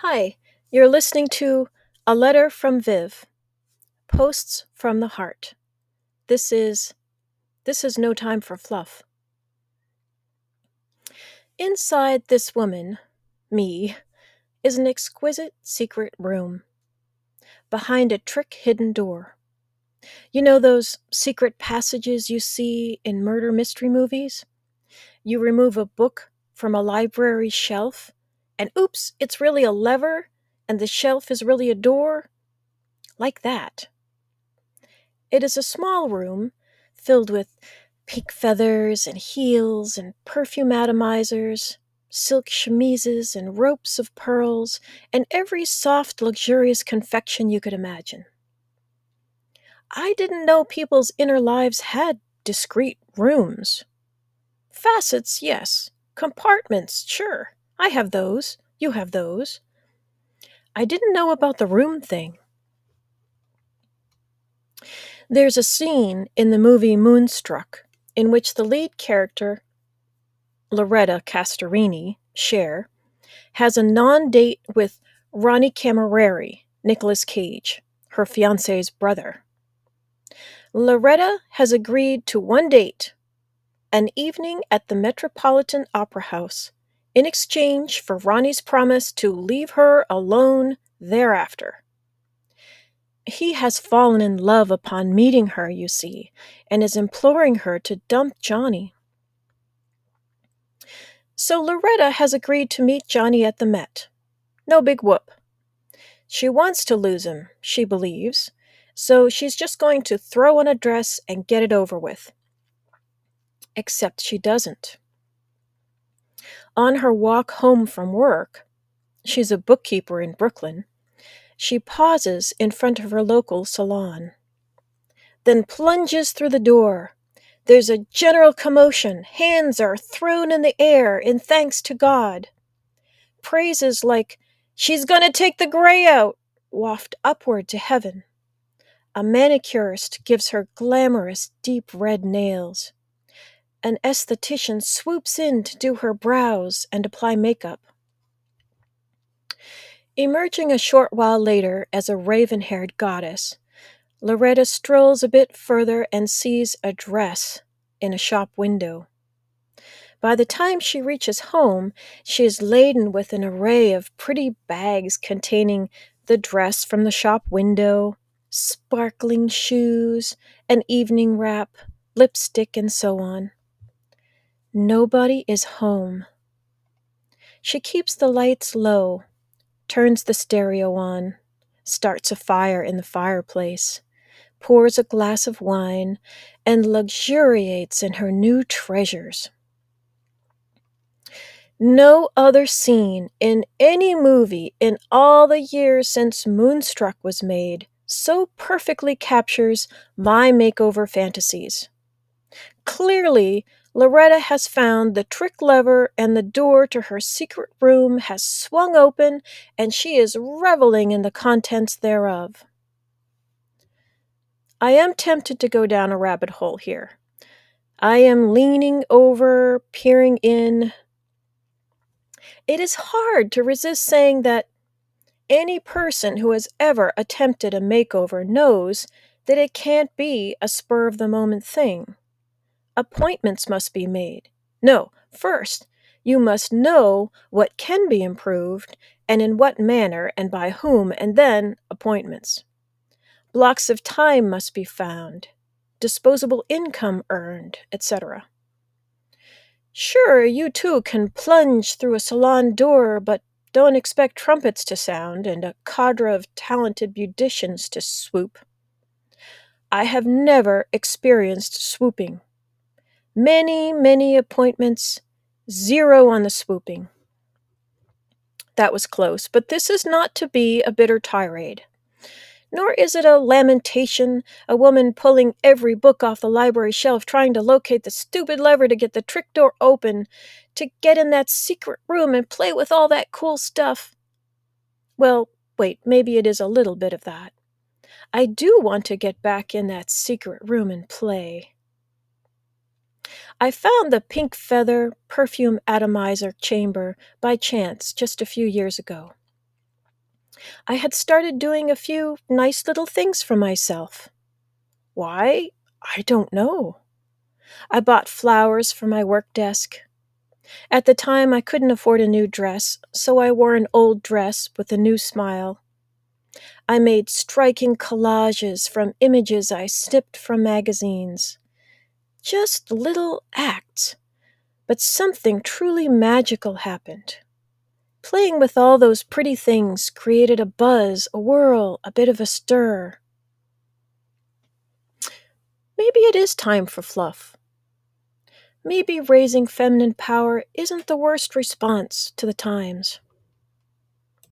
Hi, you're listening to A Letter from Viv. Posts from the Heart. This is this is no time for fluff. Inside this woman, me, is an exquisite secret room. Behind a trick hidden door. You know those secret passages you see in murder mystery movies? You remove a book from a library shelf, and oops, it's really a lever, and the shelf is really a door. Like that. It is a small room filled with pink feathers and heels and perfume atomizers, silk chemises and ropes of pearls, and every soft, luxurious confection you could imagine. I didn't know people's inner lives had discrete rooms. Facets, yes. Compartments, sure. I have those. You have those. I didn't know about the room thing. There's a scene in the movie Moonstruck in which the lead character, Loretta Castorini, Cher, has a non date with Ronnie Cammareri, Nicolas Cage, her fiance's brother. Loretta has agreed to one date, an evening at the Metropolitan Opera House, in exchange for Ronnie's promise to leave her alone thereafter. He has fallen in love upon meeting her, you see, and is imploring her to dump Johnny. So Loretta has agreed to meet Johnny at the Met. No big whoop. She wants to lose him, she believes, so she's just going to throw on a dress and get it over with. Except she doesn't. On her walk home from work, she's a bookkeeper in Brooklyn she pauses in front of her local salon, then plunges through the door. There's a general commotion. Hands are thrown in the air in thanks to God. Praises like, She's gonna take the gray out, waft upward to heaven. A manicurist gives her glamorous, deep red nails. An esthetician swoops in to do her brows and apply makeup. Emerging a short while later as a raven haired goddess, Loretta strolls a bit further and sees a dress in a shop window. By the time she reaches home, she is laden with an array of pretty bags containing the dress from the shop window, sparkling shoes, an evening wrap, lipstick, and so on. Nobody is home. She keeps the lights low turns the stereo on, starts a fire in the fireplace, pours a glass of wine, and luxuriates in her new treasures. No other scene in any movie in all the years since Moonstruck was made so perfectly captures my makeover fantasies. Clearly, Loretta has found the trick lever, and the door to her secret room has swung open, and she is reveling in the contents thereof. I am tempted to go down a rabbit hole here. I am leaning over, peering in. It is hard to resist saying that any person who has ever attempted a makeover knows that it can't be a spur of the moment thing appointments must be made. No, first, you must know what can be improved and in what manner and by whom, and then appointments. Blocks of time must be found, disposable income earned, etc. Sure, you too can plunge through a salon door, but don't expect trumpets to sound and a cadre of talented beauticians to swoop. I have never experienced swooping. Many, many appointments, zero on the swooping. That was close, but this is not to be a bitter tirade. Nor is it a lamentation, a woman pulling every book off the library shelf trying to locate the stupid lever to get the trick door open, to get in that secret room and play with all that cool stuff. Well, wait, maybe it is a little bit of that. I do want to get back in that secret room and play. I found the pink feather perfume atomizer chamber by chance just a few years ago. I had started doing a few nice little things for myself. Why? I don't know. I bought flowers for my work desk. At the time, I couldn't afford a new dress, so I wore an old dress with a new smile. I made striking collages from images I snipped from magazines. Just little acts. But something truly magical happened. Playing with all those pretty things created a buzz, a whirl, a bit of a stir. Maybe it is time for fluff. Maybe raising feminine power isn't the worst response to the times.